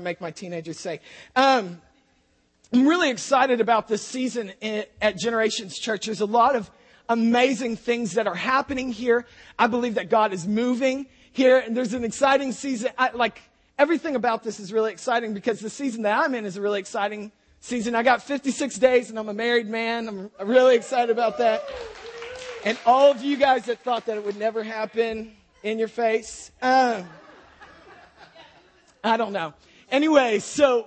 I make my teenagers say. Um, I'm really excited about this season at Generations Church. There's a lot of amazing things that are happening here. I believe that God is moving here, and there's an exciting season. I, like everything about this is really exciting because the season that I'm in is a really exciting season. I got 56 days, and I'm a married man. I'm really excited about that. And all of you guys that thought that it would never happen, in your face. Um, I don't know. Anyway, so,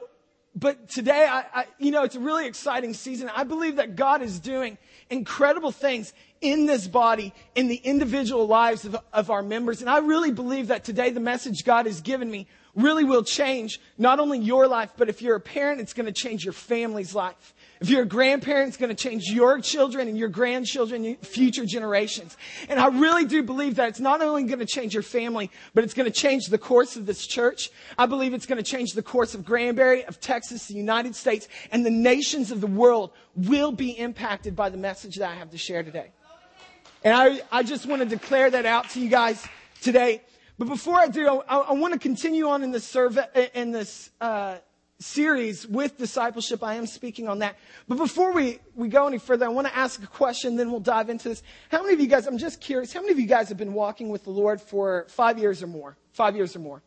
but today, I, I, you know, it's a really exciting season. I believe that God is doing incredible things in this body, in the individual lives of, of our members. And I really believe that today the message God has given me really will change not only your life, but if you're a parent, it's going to change your family's life. If you're a grandparent, it's going to change your children and your grandchildren, future generations. And I really do believe that it's not only going to change your family, but it's going to change the course of this church. I believe it's going to change the course of Granbury, of Texas, the United States, and the nations of the world will be impacted by the message that I have to share today. And I, I just want to declare that out to you guys today. But before I do, I, I want to continue on in this survey, in this, uh, series with discipleship. I am speaking on that. But before we, we go any further, I want to ask a question, then we'll dive into this. How many of you guys, I'm just curious, how many of you guys have been walking with the Lord for five years or more? Five years or more.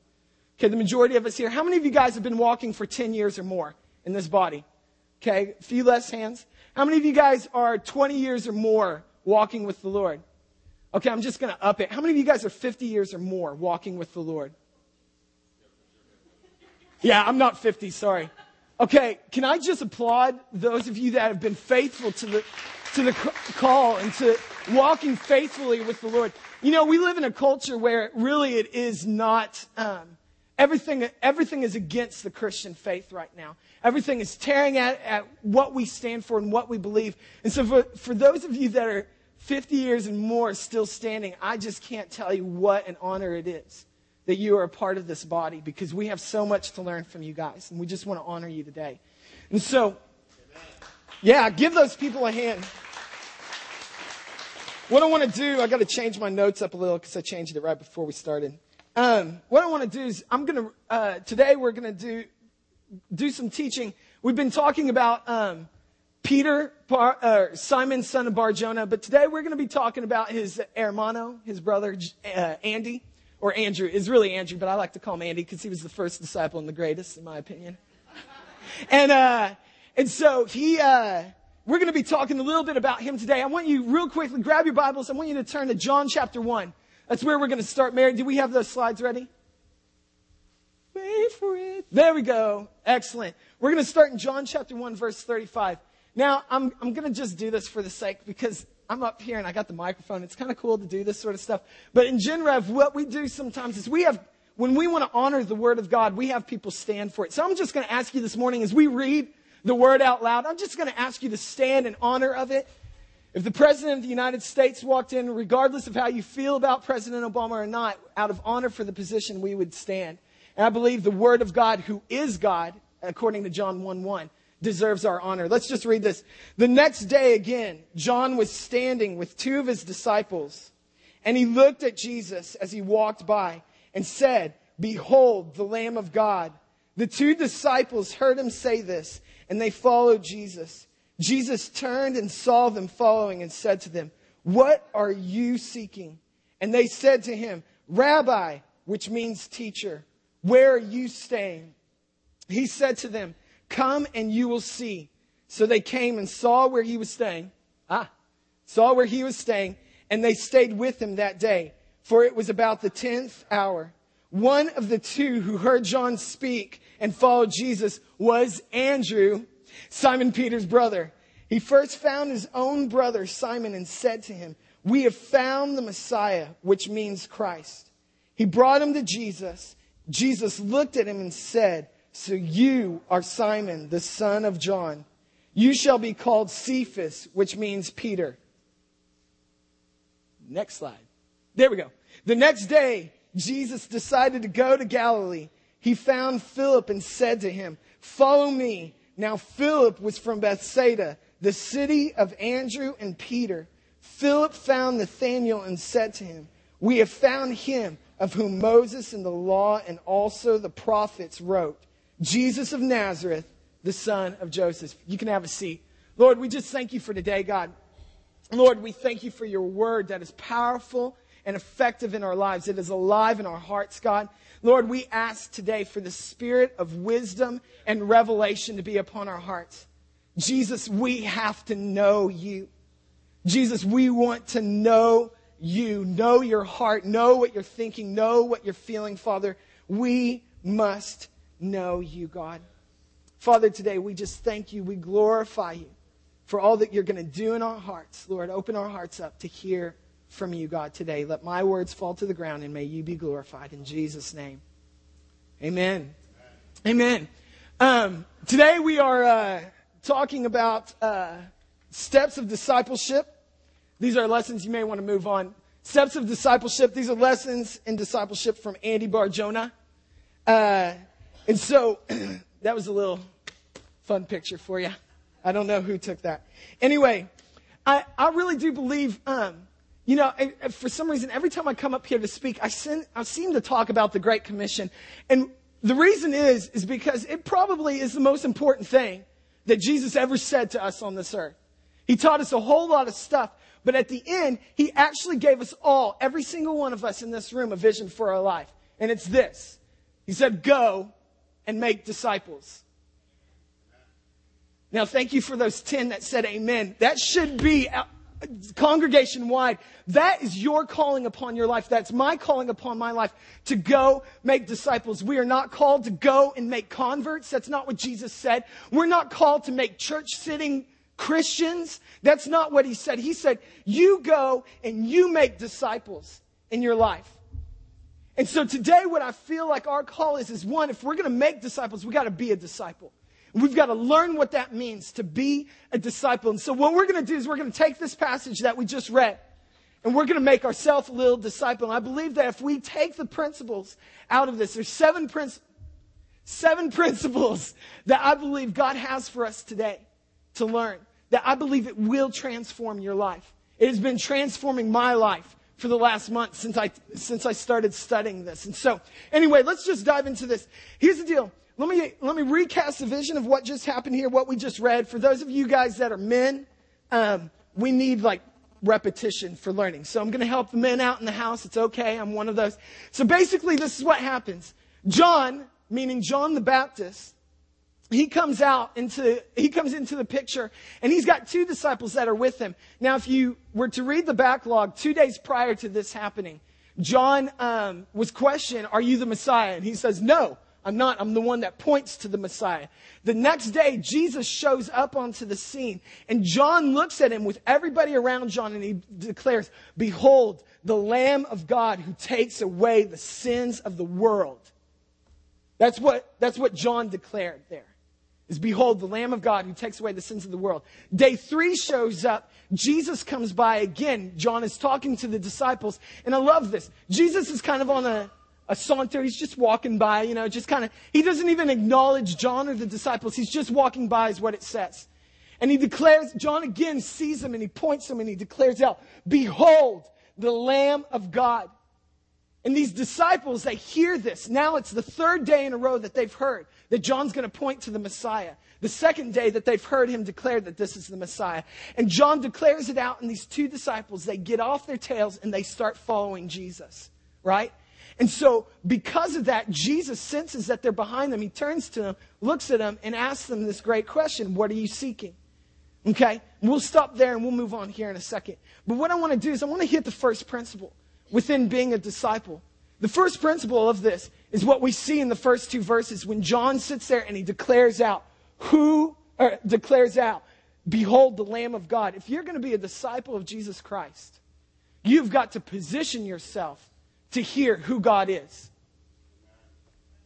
Okay, the majority of us here. How many of you guys have been walking for 10 years or more in this body? Okay, a few less hands. How many of you guys are 20 years or more walking with the Lord? Okay, I'm just going to up it. How many of you guys are 50 years or more walking with the Lord? Yeah, I'm not 50, sorry. Okay, can I just applaud those of you that have been faithful to the, to the call and to walking faithfully with the Lord? You know, we live in a culture where really it is not, um, everything, everything is against the Christian faith right now. Everything is tearing at, at what we stand for and what we believe. And so for, for those of you that are 50 years and more still standing, I just can't tell you what an honor it is that you are a part of this body because we have so much to learn from you guys, and we just want to honor you today. And so, yeah, give those people a hand. What I want to do, I got to change my notes up a little because I changed it right before we started. Um, what I want to do is, I'm to uh, today we're to do do some teaching. We've been talking about um, Peter, Bar, uh, Simon, son of Barjona, but today we're going to be talking about his hermano, his brother uh, Andy or Andrew. is really Andrew, but I like to call him Andy because he was the first disciple and the greatest, in my opinion. and, uh, and so he, uh, we're going to be talking a little bit about him today. I want you real quickly, grab your Bibles. I want you to turn to John chapter 1. That's where we're going to start. Mary, do we have those slides ready? Wait for it. There we go. Excellent. We're going to start in John chapter 1, verse 35. Now, I'm, I'm going to just do this for the sake because I'm up here and I got the microphone. It's kind of cool to do this sort of stuff. But in GenRev, what we do sometimes is we have, when we want to honor the Word of God, we have people stand for it. So I'm just going to ask you this morning as we read the Word out loud, I'm just going to ask you to stand in honor of it. If the President of the United States walked in, regardless of how you feel about President Obama or not, out of honor for the position, we would stand. And I believe the Word of God, who is God, according to John 1 1, deserves our honor. Let's just read this. The next day again, John was standing with two of his disciples, and he looked at Jesus as he walked by and said, Behold, the Lamb of God. The two disciples heard him say this, and they followed Jesus. Jesus turned and saw them following and said to them, What are you seeking? And they said to him, Rabbi, which means teacher, where are you staying? He said to them, Come and you will see. So they came and saw where he was staying. Ah, saw where he was staying, and they stayed with him that day, for it was about the tenth hour. One of the two who heard John speak and followed Jesus was Andrew, Simon Peter's brother. He first found his own brother Simon and said to him, We have found the Messiah, which means Christ. He brought him to Jesus. Jesus looked at him and said, so you are Simon, the son of John. You shall be called Cephas, which means Peter. Next slide. There we go. The next day, Jesus decided to go to Galilee. He found Philip and said to him, Follow me. Now, Philip was from Bethsaida, the city of Andrew and Peter. Philip found Nathanael and said to him, We have found him of whom Moses and the law and also the prophets wrote Jesus of Nazareth, the son of Joseph. You can have a seat. Lord, we just thank you for today, God. Lord, we thank you for your word that is powerful and effective in our lives. It is alive in our hearts, God. Lord, we ask today for the spirit of wisdom and revelation to be upon our hearts. Jesus, we have to know you. Jesus, we want to know you, know your heart, know what you're thinking, know what you're feeling, Father. We must know you, God. Father, today we just thank you. We glorify you for all that you're going to do in our hearts. Lord, open our hearts up to hear from you, God, today. Let my words fall to the ground and may you be glorified in Jesus' name. Amen. Amen. Um, today we are uh, talking about uh, steps of discipleship. These are lessons you may want to move on. Steps of discipleship. These are lessons in discipleship from Andy Barjona. Uh, and so that was a little fun picture for you. I don't know who took that. Anyway, I, I really do believe, um, you know, for some reason, every time I come up here to speak, I, send, I seem to talk about the Great Commission. And the reason is, is because it probably is the most important thing that Jesus ever said to us on this earth. He taught us a whole lot of stuff, but at the end, he actually gave us all, every single one of us in this room, a vision for our life. And it's this. He said, go and make disciples. Now, thank you for those 10 that said amen. That should be uh, congregation wide. That is your calling upon your life. That's my calling upon my life to go make disciples. We are not called to go and make converts. That's not what Jesus said. We're not called to make church sitting Christians. That's not what he said. He said, you go and you make disciples in your life. And so today, what I feel like our call is, is one, if we're going to make disciples, we got to be a disciple. We've got to learn what that means to be a disciple. And so what we're going to do is we're going to take this passage that we just read and we're going to make ourselves a little disciple. And I believe that if we take the principles out of this, there's seven principles, seven principles that I believe God has for us today to learn that I believe it will transform your life. It has been transforming my life for the last month since I, since I started studying this. And so, anyway, let's just dive into this. Here's the deal. Let me, let me recast the vision of what just happened here, what we just read. For those of you guys that are men, um, we need like repetition for learning. So I'm going to help the men out in the house. It's okay. I'm one of those. So basically, this is what happens. John, meaning John the Baptist, he comes out into he comes into the picture and he's got two disciples that are with him now if you were to read the backlog two days prior to this happening john um, was questioned are you the messiah and he says no I'm not. I'm the one that points to the Messiah. The next day, Jesus shows up onto the scene, and John looks at him with everybody around John, and he declares, Behold, the Lamb of God who takes away the sins of the world. That's what, that's what John declared there. Is behold, the Lamb of God who takes away the sins of the world. Day three shows up. Jesus comes by again. John is talking to the disciples. And I love this. Jesus is kind of on a, a saunter. He's just walking by, you know, just kind of, he doesn't even acknowledge John or the disciples. He's just walking by is what it says. And he declares, John again sees him and he points him and he declares out, behold, the Lamb of God. And these disciples, they hear this. Now it's the third day in a row that they've heard that John's going to point to the Messiah. The second day that they've heard him declare that this is the Messiah. And John declares it out, and these two disciples, they get off their tails and they start following Jesus, right? And so, because of that, Jesus senses that they're behind them. He turns to them, looks at them, and asks them this great question What are you seeking? Okay? We'll stop there and we'll move on here in a second. But what I want to do is I want to hit the first principle within being a disciple. The first principle of this is what we see in the first two verses when John sits there and he declares out, Who, or declares out, Behold the Lamb of God. If you're going to be a disciple of Jesus Christ, you've got to position yourself to hear who God is.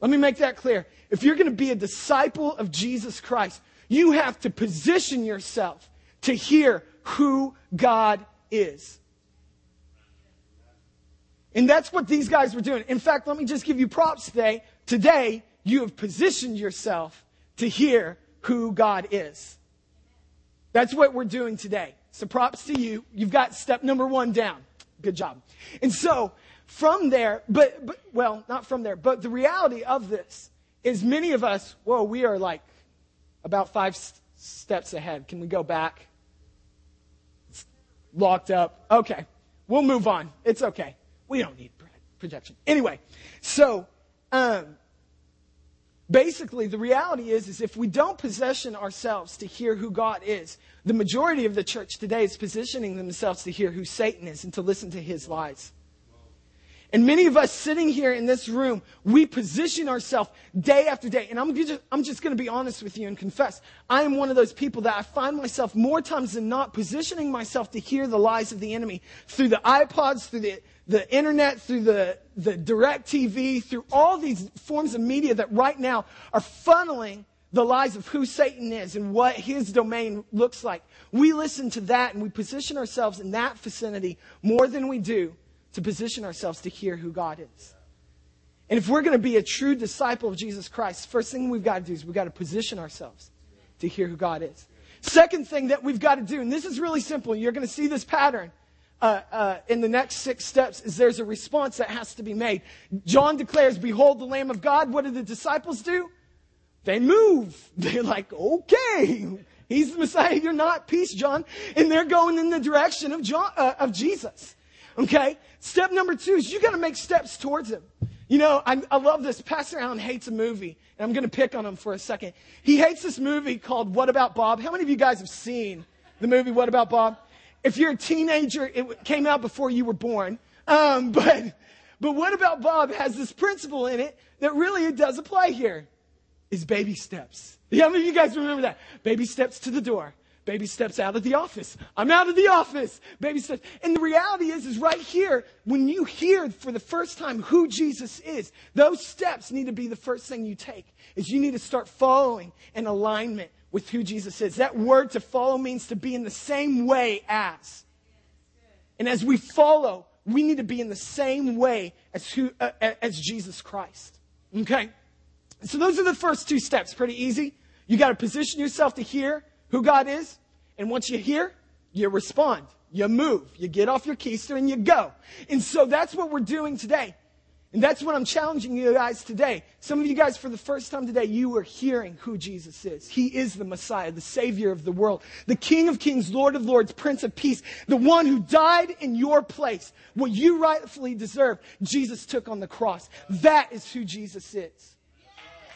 Let me make that clear. If you're going to be a disciple of Jesus Christ, you have to position yourself to hear who God is. And that's what these guys were doing. In fact, let me just give you props today. Today, you have positioned yourself to hear who God is. That's what we're doing today. So props to you. You've got step number one down. Good job. And so from there, but, but, well, not from there, but the reality of this is many of us, whoa, we are like about five s- steps ahead. Can we go back? It's locked up. Okay. We'll move on. It's okay. We don't need projection. Anyway, so um, basically the reality is is if we don't position ourselves to hear who God is, the majority of the church today is positioning themselves to hear who Satan is and to listen to his lies. And many of us sitting here in this room, we position ourselves day after day. And I'm just, I'm just going to be honest with you and confess. I am one of those people that I find myself more times than not positioning myself to hear the lies of the enemy through the iPods, through the, the internet, through the, the DirecTV, through all these forms of media that right now are funneling the lies of who Satan is and what his domain looks like. We listen to that and we position ourselves in that vicinity more than we do to position ourselves to hear who God is. And if we're going to be a true disciple of Jesus Christ, first thing we've got to do is we've got to position ourselves to hear who God is. Second thing that we've got to do, and this is really simple, you're going to see this pattern uh, uh, in the next six steps, is there's a response that has to be made. John declares, Behold the Lamb of God. What do the disciples do? They move. They're like, okay, he's the Messiah. You're not. Peace, John. And they're going in the direction of, John, uh, of Jesus. Okay? Step number two is you got to make steps towards him. You know, I, I love this. Pastor Allen hates a movie, and I'm going to pick on him for a second. He hates this movie called What About Bob? How many of you guys have seen the movie What About Bob? If you're a teenager, it came out before you were born. Um, but, but What About Bob has this principle in it that really it does apply here is baby steps. How many of you guys remember that? Baby steps to the door. Baby steps out of the office. I'm out of the office. Baby steps. And the reality is, is right here, when you hear for the first time who Jesus is, those steps need to be the first thing you take. Is you need to start following in alignment with who Jesus is. That word to follow means to be in the same way as. And as we follow, we need to be in the same way as who, uh, as Jesus Christ. Okay? So those are the first two steps. Pretty easy. You got to position yourself to hear who God is. And once you hear, you respond. You move. You get off your keister and you go. And so that's what we're doing today. And that's what I'm challenging you guys today. Some of you guys, for the first time today, you are hearing who Jesus is. He is the Messiah, the Savior of the world, the King of Kings, Lord of Lords, Prince of Peace, the one who died in your place. What you rightfully deserve, Jesus took on the cross. That is who Jesus is.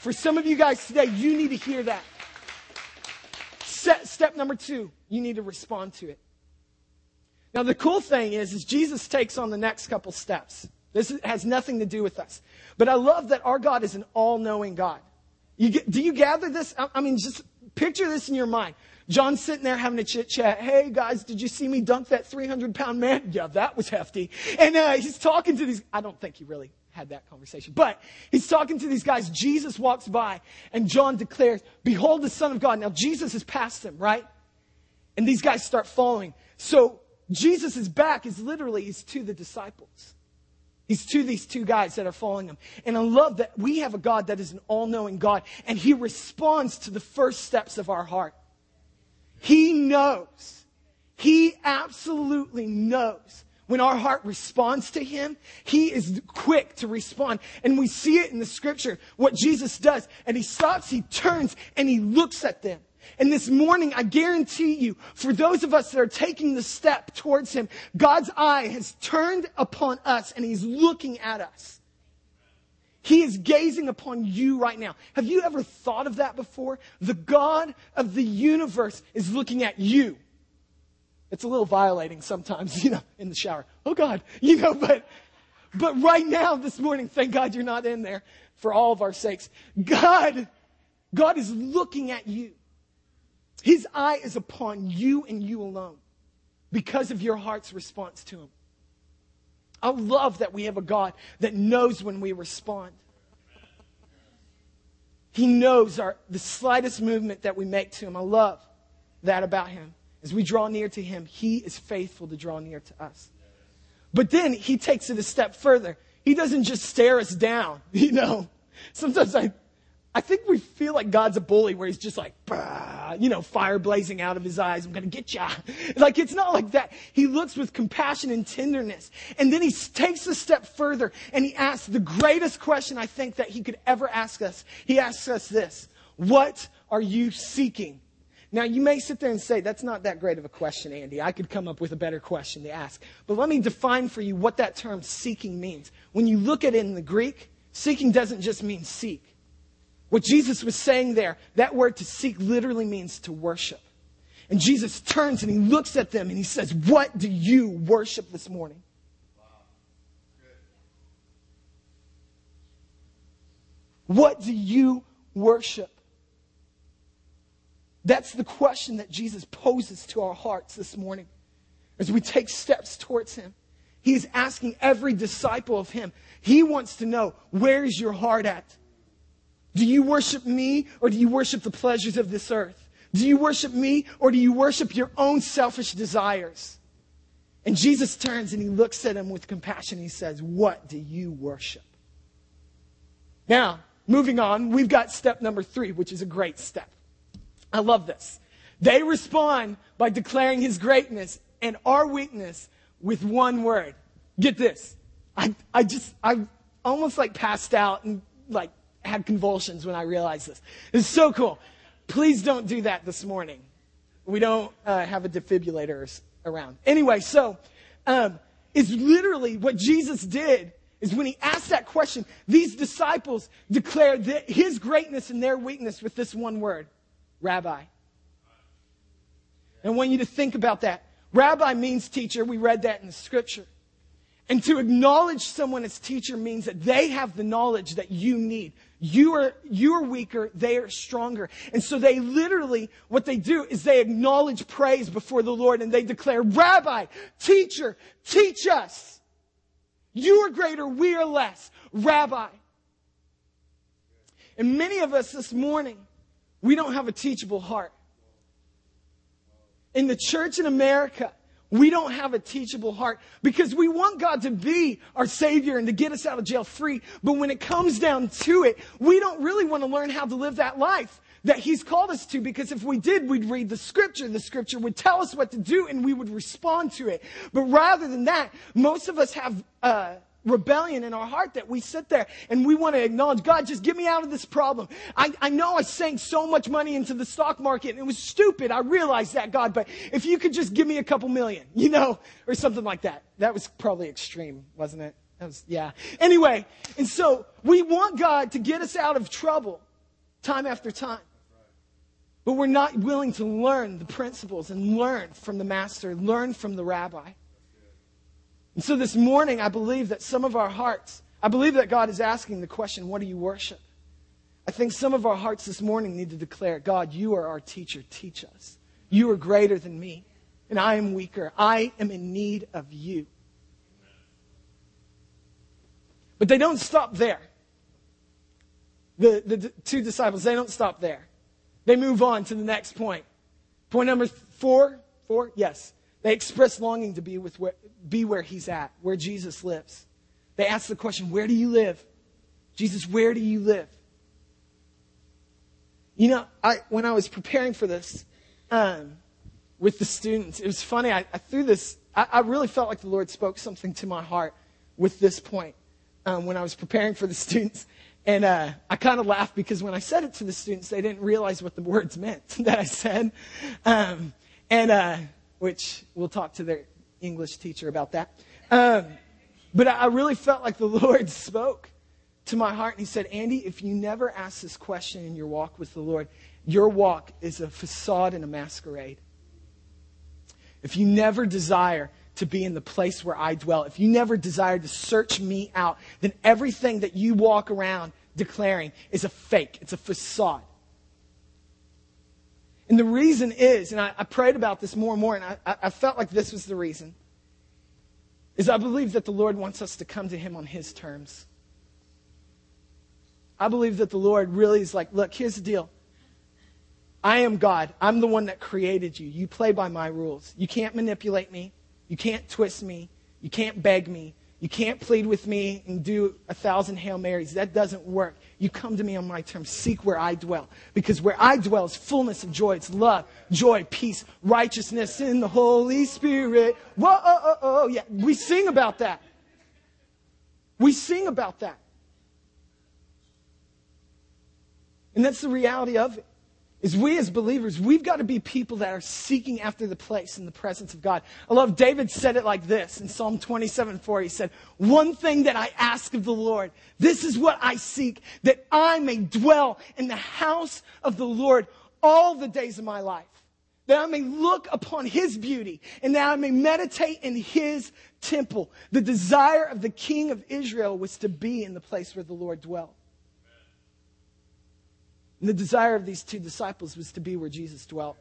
For some of you guys today, you need to hear that. Step number two, you need to respond to it. Now, the cool thing is, is Jesus takes on the next couple steps. This has nothing to do with us. But I love that our God is an all-knowing God. You get, do you gather this? I mean, just picture this in your mind. John's sitting there having a chit chat. Hey guys, did you see me dunk that 300 pound man? Yeah, that was hefty. And uh, he's talking to these. I don't think he really had that conversation. But he's talking to these guys. Jesus walks by and John declares, Behold the Son of God. Now Jesus has passed him, right? And these guys start following. So Jesus' back is literally is to the disciples. He's to these two guys that are following him. And I love that we have a God that is an all-knowing God and he responds to the first steps of our heart. He knows. He absolutely knows when our heart responds to Him, He is quick to respond. And we see it in the scripture, what Jesus does. And He stops, He turns, and He looks at them. And this morning, I guarantee you, for those of us that are taking the step towards Him, God's eye has turned upon us and He's looking at us. He is gazing upon you right now. Have you ever thought of that before? The God of the universe is looking at you. It's a little violating sometimes, you know, in the shower. Oh God, you know, but, but right now, this morning, thank God you're not in there for all of our sakes. God, God is looking at you. His eye is upon you and you alone because of your heart's response to Him. I love that we have a God that knows when we respond. He knows our, the slightest movement that we make to Him. I love that about Him. As we draw near to him, he is faithful to draw near to us. But then he takes it a step further. He doesn't just stare us down, you know. Sometimes I, I think we feel like God's a bully where he's just like, you know, fire blazing out of his eyes. I'm going to get ya. Like, it's not like that. He looks with compassion and tenderness. And then he takes a step further and he asks the greatest question I think that he could ever ask us. He asks us this. What are you seeking? Now, you may sit there and say, that's not that great of a question, Andy. I could come up with a better question to ask. But let me define for you what that term seeking means. When you look at it in the Greek, seeking doesn't just mean seek. What Jesus was saying there, that word to seek literally means to worship. And Jesus turns and he looks at them and he says, What do you worship this morning? What do you worship? That's the question that Jesus poses to our hearts this morning as we take steps towards him. He is asking every disciple of him. He wants to know, where's your heart at? Do you worship me or do you worship the pleasures of this earth? Do you worship me or do you worship your own selfish desires? And Jesus turns and he looks at him with compassion. He says, What do you worship? Now, moving on, we've got step number three, which is a great step. I love this. They respond by declaring his greatness and our weakness with one word. Get this. I, I just, I almost like passed out and like had convulsions when I realized this. It's so cool. Please don't do that this morning. We don't uh, have a defibrillator around. Anyway, so um, it's literally what Jesus did is when he asked that question, these disciples declared his greatness and their weakness with this one word rabbi. And I want you to think about that. Rabbi means teacher. We read that in the scripture. And to acknowledge someone as teacher means that they have the knowledge that you need. You are, you are weaker, they are stronger. And so they literally, what they do is they acknowledge praise before the Lord and they declare, Rabbi, teacher, teach us. You are greater, we are less. Rabbi. And many of us this morning, we don't have a teachable heart. In the church in America, we don't have a teachable heart because we want God to be our Savior and to get us out of jail free. But when it comes down to it, we don't really want to learn how to live that life that He's called us to because if we did, we'd read the Scripture. The Scripture would tell us what to do and we would respond to it. But rather than that, most of us have, uh, rebellion in our heart that we sit there and we want to acknowledge, God, just get me out of this problem. I, I know I sank so much money into the stock market and it was stupid. I realize that, God, but if you could just give me a couple million, you know, or something like that. That was probably extreme, wasn't it? That was, yeah. Anyway, and so we want God to get us out of trouble time after time. But we're not willing to learn the principles and learn from the master, learn from the rabbi. And so this morning, I believe that some of our hearts, I believe that God is asking the question, what do you worship? I think some of our hearts this morning need to declare, God, you are our teacher. Teach us. You are greater than me, and I am weaker. I am in need of you. But they don't stop there. The, the, two disciples, they don't stop there. They move on to the next point. Point number four, four, yes. They express longing to be, with where, be where he's at, where Jesus lives. They ask the question, Where do you live? Jesus, where do you live? You know, I, when I was preparing for this um, with the students, it was funny. I, I threw this, I, I, really felt like the Lord spoke something to my heart with this point um, when I was preparing for the students. And uh, I kind of laughed because when I said it to the students, they didn't realize what the words meant that I said. Um, and uh, which we'll talk to their English teacher about that. Um, but I really felt like the Lord spoke to my heart and He said, Andy, if you never ask this question in your walk with the Lord, your walk is a facade and a masquerade. If you never desire to be in the place where I dwell, if you never desire to search me out, then everything that you walk around declaring is a fake, it's a facade. And the reason is, and I, I prayed about this more and more, and I, I felt like this was the reason, is I believe that the Lord wants us to come to Him on His terms. I believe that the Lord really is like, look, here's the deal. I am God. I'm the one that created you. You play by my rules. You can't manipulate me. You can't twist me. You can't beg me. You can't plead with me and do a thousand Hail Marys. That doesn't work. You come to me on my terms. Seek where I dwell. Because where I dwell is fullness of joy. It's love, joy, peace, righteousness in the Holy Spirit. Whoa, oh, oh, oh. oh yeah, we sing about that. We sing about that. And that's the reality of it is we as believers, we've got to be people that are seeking after the place in the presence of God. I love David said it like this in Psalm 27 4. He said, One thing that I ask of the Lord, this is what I seek, that I may dwell in the house of the Lord all the days of my life. That I may look upon his beauty and that I may meditate in his temple. The desire of the king of Israel was to be in the place where the Lord dwelt. And the desire of these two disciples was to be where Jesus dwelt.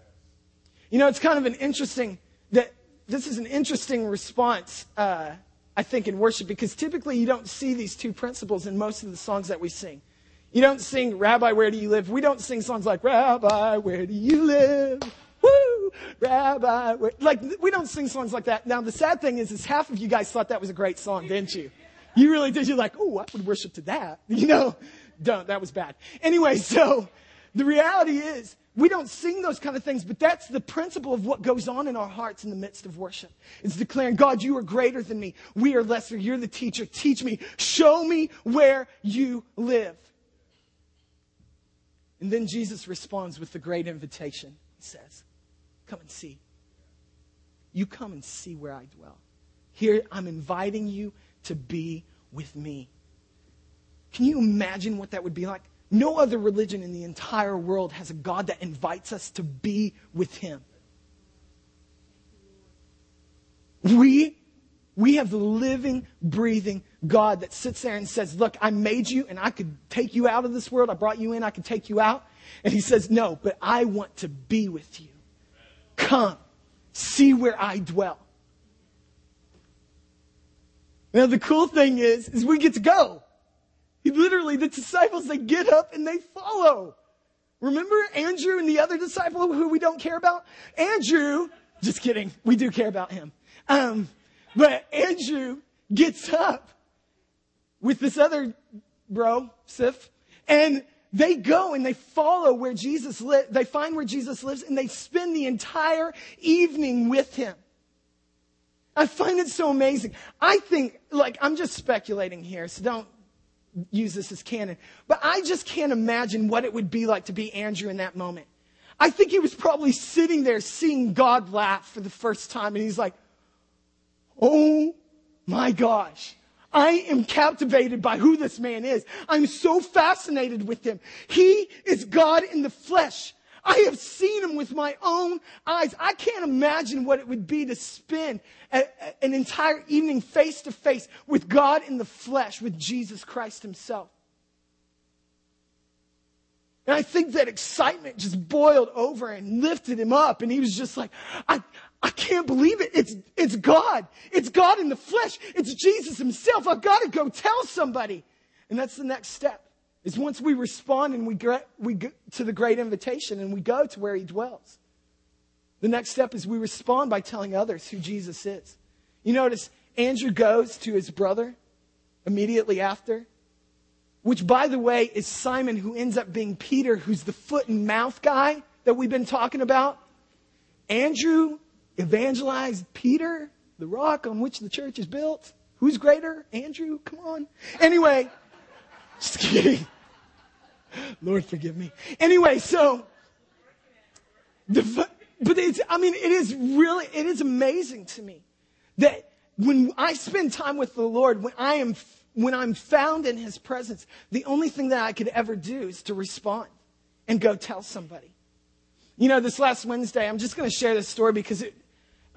You know, it's kind of an interesting that this is an interesting response, uh, I think, in worship because typically you don't see these two principles in most of the songs that we sing. You don't sing, Rabbi, where do you live? We don't sing songs like, Rabbi, where do you live? Woo! Rabbi, where... like, we don't sing songs like that. Now, the sad thing is, is half of you guys thought that was a great song, didn't you? You really did. You're like, oh, I would worship to that. You know? Don't. That was bad. Anyway, so the reality is we don't sing those kind of things, but that's the principle of what goes on in our hearts in the midst of worship. It's declaring, God, you are greater than me. We are lesser. You're the teacher. Teach me. Show me where you live. And then Jesus responds with the great invitation. He says, Come and see. You come and see where I dwell. Here, I'm inviting you to be with me. Can you imagine what that would be like? No other religion in the entire world has a God that invites us to be with Him. We, we have the living, breathing God that sits there and says, Look, I made you and I could take you out of this world. I brought you in, I could take you out. And He says, No, but I want to be with you. Come, see where I dwell. Now, the cool thing is, is we get to go. Literally, the disciples, they get up and they follow. Remember Andrew and the other disciple who we don't care about? Andrew, just kidding, we do care about him. Um, but Andrew gets up with this other bro, Sif, and they go and they follow where Jesus lives. They find where Jesus lives and they spend the entire evening with him. I find it so amazing. I think, like, I'm just speculating here, so don't use this as canon. But I just can't imagine what it would be like to be Andrew in that moment. I think he was probably sitting there seeing God laugh for the first time, and he's like, Oh my gosh. I am captivated by who this man is. I'm so fascinated with him. He is God in the flesh. I have seen him with my own eyes. I can't imagine what it would be to spend a, a, an entire evening face to face with God in the flesh, with Jesus Christ himself. And I think that excitement just boiled over and lifted him up. And he was just like, I, I can't believe it. It's, it's God. It's God in the flesh. It's Jesus himself. I've got to go tell somebody. And that's the next step is once we respond and we, get, we to the great invitation and we go to where he dwells. The next step is we respond by telling others who Jesus is. You notice Andrew goes to his brother immediately after, which, by the way, is Simon, who ends up being Peter, who's the foot and mouth guy that we've been talking about. Andrew evangelized Peter, the rock on which the church is built. Who's greater? Andrew? Come on. Anyway, just kidding. Lord, forgive me. Anyway, so, the, but it's, I mean, it is really, it is amazing to me that when I spend time with the Lord, when I am, when I'm found in His presence, the only thing that I could ever do is to respond and go tell somebody. You know, this last Wednesday, I'm just going to share this story because it,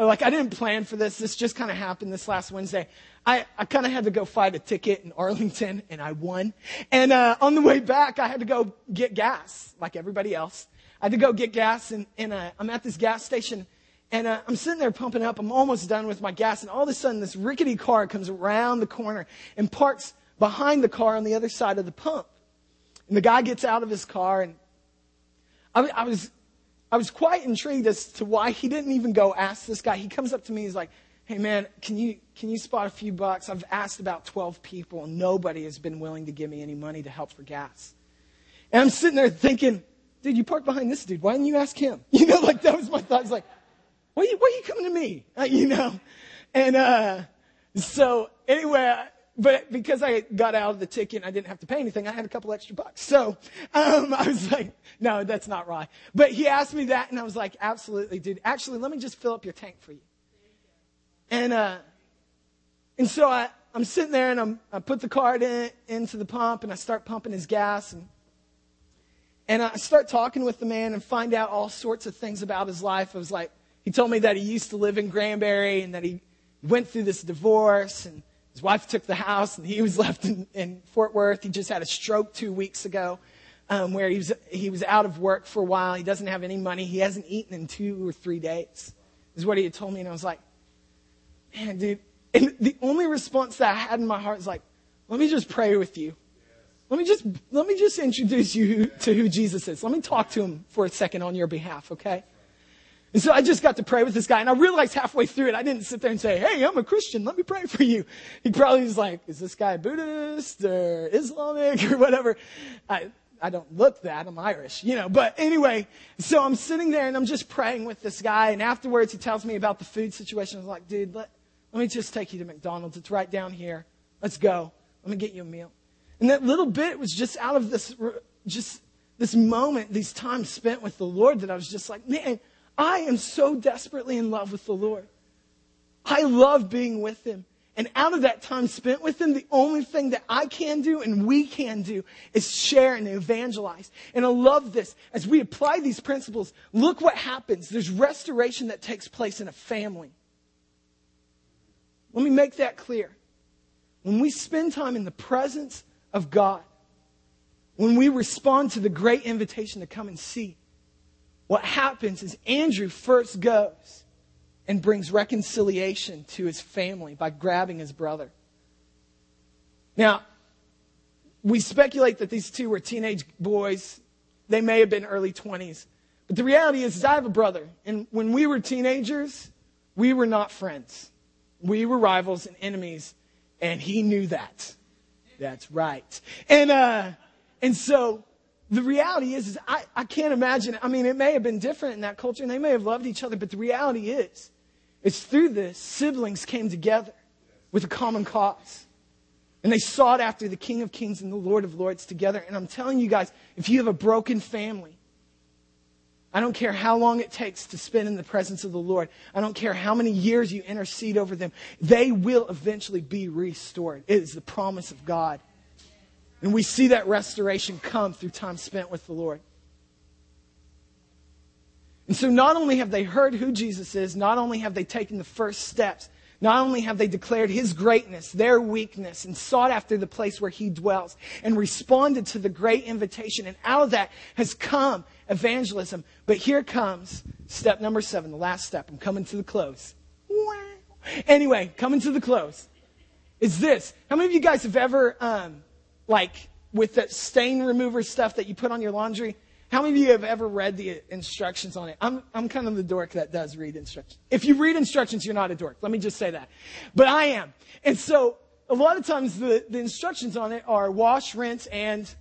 like I didn't plan for this. This just kind of happened this last Wednesday. I, I kind of had to go fight a ticket in Arlington and I won. And, uh, on the way back, I had to go get gas like everybody else. I had to go get gas and, and, uh, I'm at this gas station and, uh, I'm sitting there pumping up. I'm almost done with my gas and all of a sudden this rickety car comes around the corner and parks behind the car on the other side of the pump. And the guy gets out of his car and I, I was I was quite intrigued as to why he didn't even go ask this guy. He comes up to me, he's like, hey man, can you, can you spot a few bucks? I've asked about 12 people and nobody has been willing to give me any money to help for gas. And I'm sitting there thinking, dude, you parked behind this dude. Why didn't you ask him? You know, like that was my thought. It's like, why are you, why are you coming to me? Uh, you know? And, uh, so anyway, but because I got out of the ticket and I didn't have to pay anything, I had a couple extra bucks. So, um, I was like, no, that's not right. But he asked me that and I was like, absolutely, dude. Actually, let me just fill up your tank for you. And, uh, and so I, I'm sitting there and I'm, I put the card in, into the pump and I start pumping his gas and, and I start talking with the man and find out all sorts of things about his life. I was like, he told me that he used to live in Granbury and that he went through this divorce and his wife took the house and he was left in, in Fort Worth. He just had a stroke two weeks ago. Um, where he was, he was out of work for a while. He doesn't have any money. He hasn't eaten in two or three days, is what he had told me. And I was like, man, dude. And the only response that I had in my heart was like, let me just pray with you. Let me just, let me just introduce you to who Jesus is. Let me talk to him for a second on your behalf, okay? And so I just got to pray with this guy, and I realized halfway through it, I didn't sit there and say, Hey, I'm a Christian, let me pray for you. He probably was like, Is this guy Buddhist or Islamic or whatever? I, I don't look that, I'm Irish, you know. But anyway, so I'm sitting there and I'm just praying with this guy, and afterwards he tells me about the food situation. I was like, Dude, let, let me just take you to McDonald's. It's right down here. Let's go. Let me get you a meal. And that little bit was just out of this, just this moment, these times spent with the Lord that I was just like, man, I am so desperately in love with the Lord. I love being with Him. And out of that time spent with Him, the only thing that I can do and we can do is share and evangelize. And I love this. As we apply these principles, look what happens. There's restoration that takes place in a family. Let me make that clear. When we spend time in the presence of God, when we respond to the great invitation to come and see, what happens is Andrew first goes and brings reconciliation to his family by grabbing his brother. Now, we speculate that these two were teenage boys. They may have been early 20s. But the reality is, is I have a brother. And when we were teenagers, we were not friends. We were rivals and enemies. And he knew that. That's right. And, uh, and so the reality is, is I, I can't imagine. I mean, it may have been different in that culture and they may have loved each other, but the reality is, it's through this siblings came together with a common cause. And they sought after the King of Kings and the Lord of Lords together. And I'm telling you guys, if you have a broken family, I don't care how long it takes to spend in the presence of the Lord. I don't care how many years you intercede over them. They will eventually be restored. It is the promise of God. And we see that restoration come through time spent with the Lord. And so not only have they heard who Jesus is, not only have they taken the first steps, not only have they declared his greatness, their weakness, and sought after the place where he dwells, and responded to the great invitation, and out of that has come evangelism. But here comes step number seven, the last step. I'm coming to the close. Anyway, coming to the close is this. How many of you guys have ever um, like with that stain remover stuff that you put on your laundry. How many of you have ever read the instructions on it? I'm, I'm kind of the dork that does read instructions. If you read instructions, you're not a dork. Let me just say that. But I am. And so a lot of times the, the instructions on it are wash, rinse, and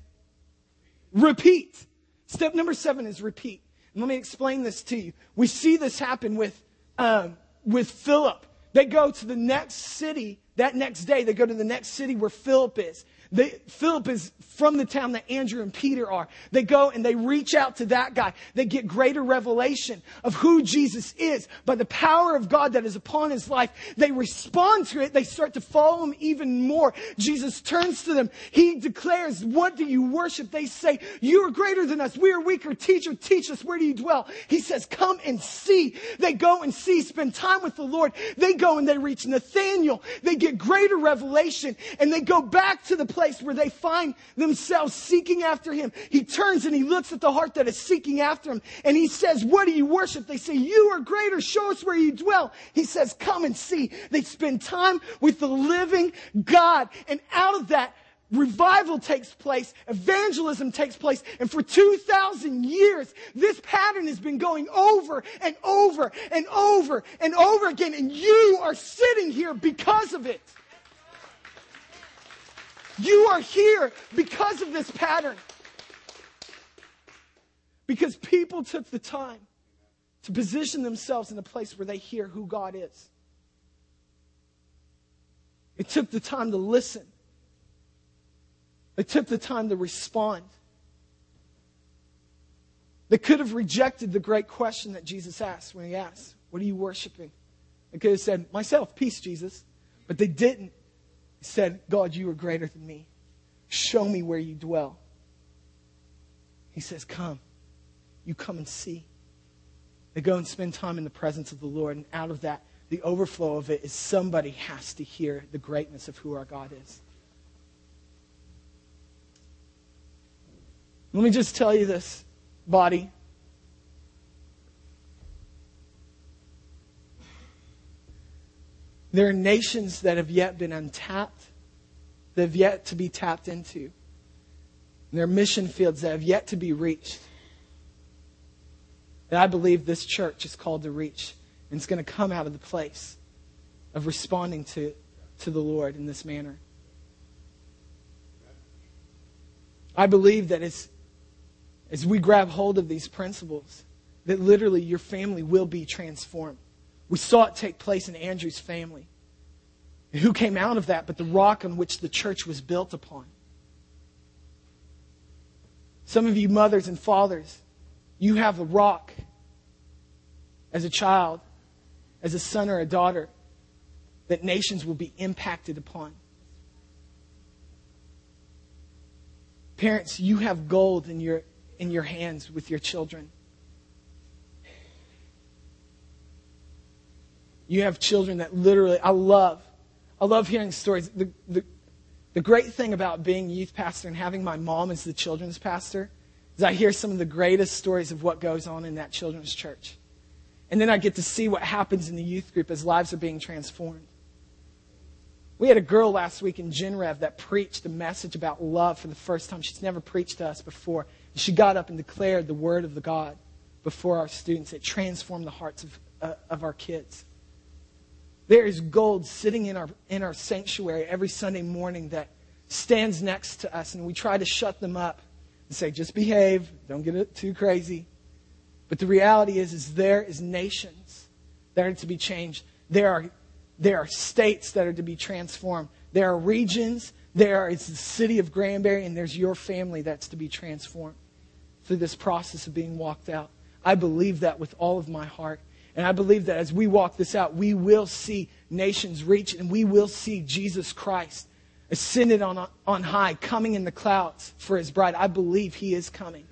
repeat. Step number seven is repeat. And let me explain this to you. We see this happen with, um, with Philip. They go to the next city that next day. They go to the next city where Philip is. They, Philip is from the town that Andrew and Peter are. They go and they reach out to that guy. They get greater revelation of who Jesus is by the power of God that is upon his life. They respond to it. They start to follow him even more. Jesus turns to them. He declares, what do you worship? They say, you are greater than us. We are weaker. Teacher, teach us. Where do you dwell? He says, come and see. They go and see, spend time with the Lord. They go and they reach Nathaniel. They get greater revelation and they go back to the place place where they find themselves seeking after him. He turns and he looks at the heart that is seeking after him and he says, what do you worship? They say, you are greater. Show us where you dwell. He says, come and see. They spend time with the living God. And out of that, revival takes place, evangelism takes place, and for 2,000 years, this pattern has been going over and over and over and over again, and you are sitting here because of it. You are here because of this pattern. Because people took the time to position themselves in a place where they hear who God is. It took the time to listen. They took the time to respond. They could have rejected the great question that Jesus asked when he asked, What are you worshiping? They could have said, Myself, peace, Jesus. But they didn't. Said, God, you are greater than me. Show me where you dwell. He says, Come. You come and see. They go and spend time in the presence of the Lord, and out of that, the overflow of it is somebody has to hear the greatness of who our God is. Let me just tell you this, body. There are nations that have yet been untapped, that have yet to be tapped into. And there are mission fields that have yet to be reached. That I believe this church is called to reach. And it's going to come out of the place of responding to, to the Lord in this manner. I believe that as as we grab hold of these principles, that literally your family will be transformed. We saw it take place in Andrew's family. And who came out of that but the rock on which the church was built upon? Some of you mothers and fathers, you have a rock as a child, as a son or a daughter, that nations will be impacted upon. Parents, you have gold in your in your hands with your children. You have children that literally, I love, I love hearing stories. The, the, the great thing about being youth pastor and having my mom as the children's pastor is I hear some of the greatest stories of what goes on in that children's church. And then I get to see what happens in the youth group as lives are being transformed. We had a girl last week in Genrev that preached a message about love for the first time. She's never preached to us before. She got up and declared the word of the God before our students. It transformed the hearts of, uh, of our kids. There is gold sitting in our, in our sanctuary every Sunday morning that stands next to us, and we try to shut them up and say, just behave, don't get it too crazy. But the reality is, is there is nations that are to be changed. There are, there are states that are to be transformed. There are regions. There is the city of Granbury, and there's your family that's to be transformed through this process of being walked out. I believe that with all of my heart. And I believe that as we walk this out, we will see nations reach and we will see Jesus Christ ascended on, on high, coming in the clouds for his bride. I believe he is coming.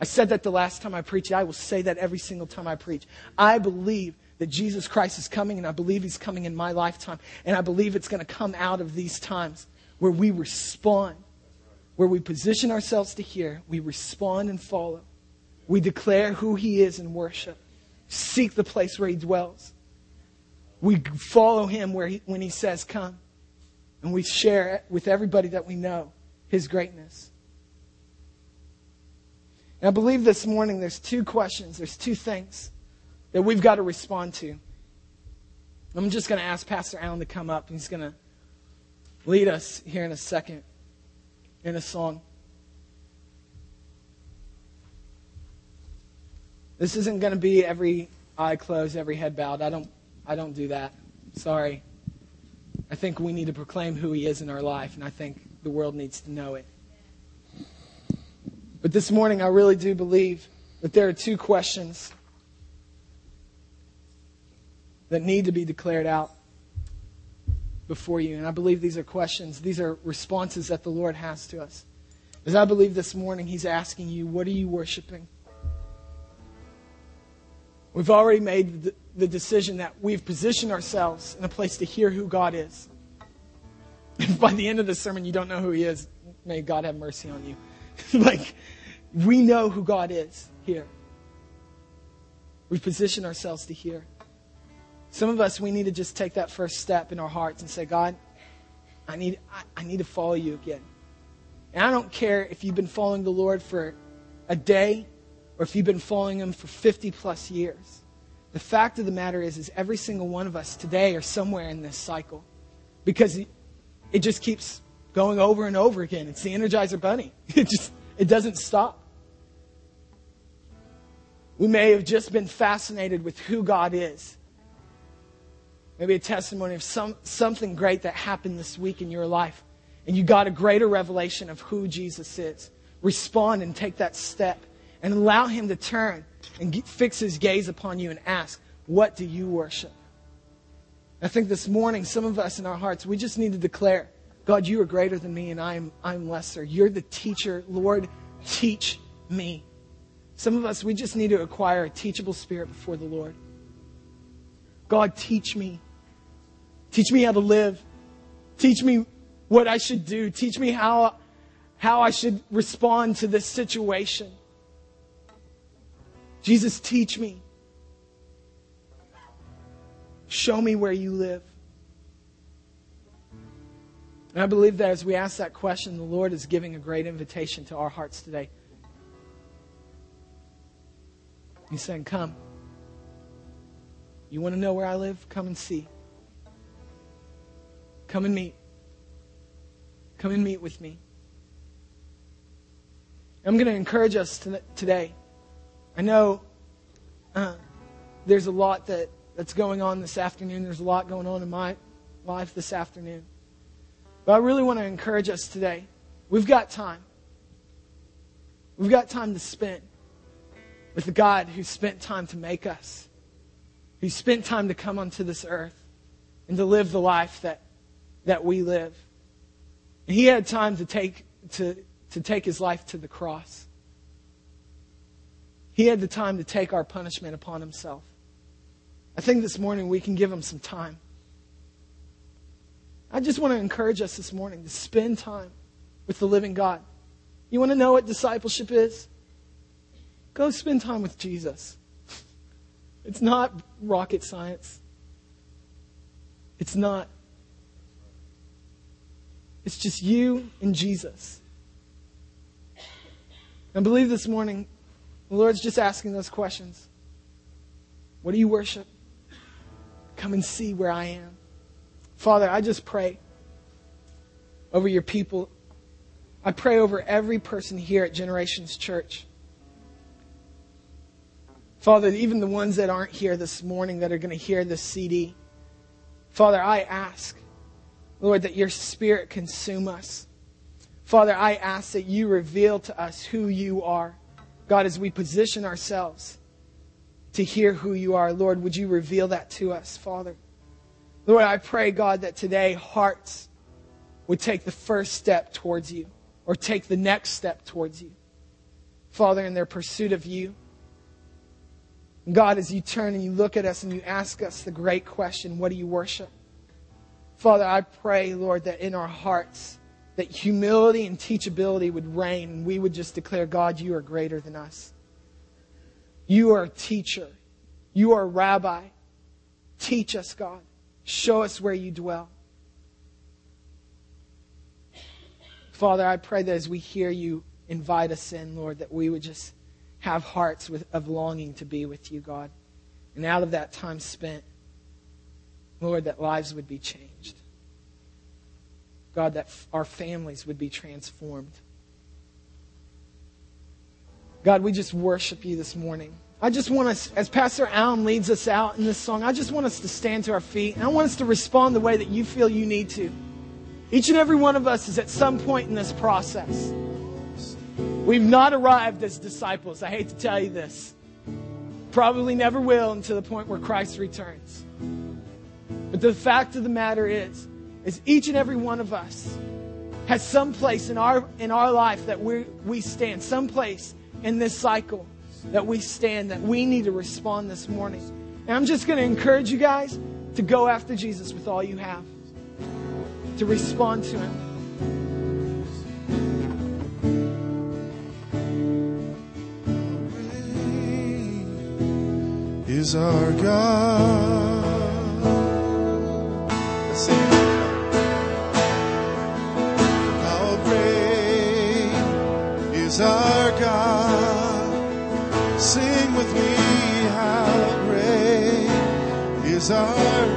I said that the last time I preached. I will say that every single time I preach. I believe that Jesus Christ is coming, and I believe he's coming in my lifetime. And I believe it's going to come out of these times where we respond where we position ourselves to hear, we respond and follow. We declare who He is in worship, seek the place where He dwells. We follow Him where he, when He says, Come. And we share with everybody that we know His greatness. And I believe this morning there's two questions, there's two things that we've got to respond to. I'm just going to ask Pastor Allen to come up. He's going to lead us here in a second in a song. This isn't going to be every eye closed, every head bowed. I don't, I don't do that. Sorry. I think we need to proclaim who He is in our life, and I think the world needs to know it. But this morning, I really do believe that there are two questions that need to be declared out before you. And I believe these are questions, these are responses that the Lord has to us. As I believe this morning, He's asking you, what are you worshiping? We've already made the decision that we've positioned ourselves in a place to hear who God is. If by the end of the sermon you don't know who He is, may God have mercy on you. like, we know who God is here. We position ourselves to hear. Some of us, we need to just take that first step in our hearts and say, God, I need, I, I need to follow you again. And I don't care if you've been following the Lord for a day or if you've been following Him for 50 plus years. The fact of the matter is, is every single one of us today are somewhere in this cycle because it just keeps going over and over again. It's the Energizer Bunny. It just, it doesn't stop. We may have just been fascinated with who God is. Maybe a testimony of some, something great that happened this week in your life, and you got a greater revelation of who Jesus is. Respond and take that step and allow Him to turn and get, fix His gaze upon you and ask, What do you worship? I think this morning, some of us in our hearts, we just need to declare, God, you are greater than me and I'm, I'm lesser. You're the teacher. Lord, teach me. Some of us, we just need to acquire a teachable spirit before the Lord. God, teach me. Teach me how to live. Teach me what I should do. Teach me how, how I should respond to this situation. Jesus, teach me. Show me where you live. And I believe that as we ask that question, the Lord is giving a great invitation to our hearts today. He's saying, Come. You want to know where I live? Come and see. Come and meet. Come and meet with me. I'm going to encourage us to, today. I know uh, there's a lot that, that's going on this afternoon. There's a lot going on in my life this afternoon. But I really want to encourage us today. We've got time. We've got time to spend with the God who spent time to make us, who spent time to come onto this earth and to live the life that, that we live. And he had time to take, to, to take his life to the cross. He had the time to take our punishment upon himself. I think this morning we can give him some time. I just want to encourage us this morning to spend time with the living God. You want to know what discipleship is? Go spend time with Jesus. It's not rocket science. It's not. It's just you and Jesus. I believe this morning the Lord's just asking those questions. What do you worship? Come and see where I am. Father, I just pray over your people. I pray over every person here at Generations Church. Father, even the ones that aren't here this morning that are going to hear this CD. Father, I ask, Lord, that your spirit consume us. Father, I ask that you reveal to us who you are. God, as we position ourselves to hear who you are, Lord, would you reveal that to us, Father? Lord, I pray, God, that today hearts would take the first step towards you or take the next step towards you. Father, in their pursuit of you. God, as you turn and you look at us and you ask us the great question, what do you worship? Father, I pray, Lord, that in our hearts, that humility and teachability would reign and we would just declare, God, you are greater than us. You are a teacher. You are a rabbi. Teach us, God. Show us where you dwell. Father, I pray that as we hear you invite us in, Lord, that we would just have hearts with, of longing to be with you, God. And out of that time spent, Lord, that lives would be changed. God, that our families would be transformed. God, we just worship you this morning. I just want us, as Pastor Allen leads us out in this song, I just want us to stand to our feet and I want us to respond the way that you feel you need to. Each and every one of us is at some point in this process. We've not arrived as disciples. I hate to tell you this. Probably never will until the point where Christ returns. But the fact of the matter is, is each and every one of us has some place in our in our life that we we stand, some place in this cycle that we stand, that we need to respond this morning. And I'm just going to encourage you guys to go after Jesus with all you have, to respond to Him. Is our God. Is our God. Sing with me, how great is our God.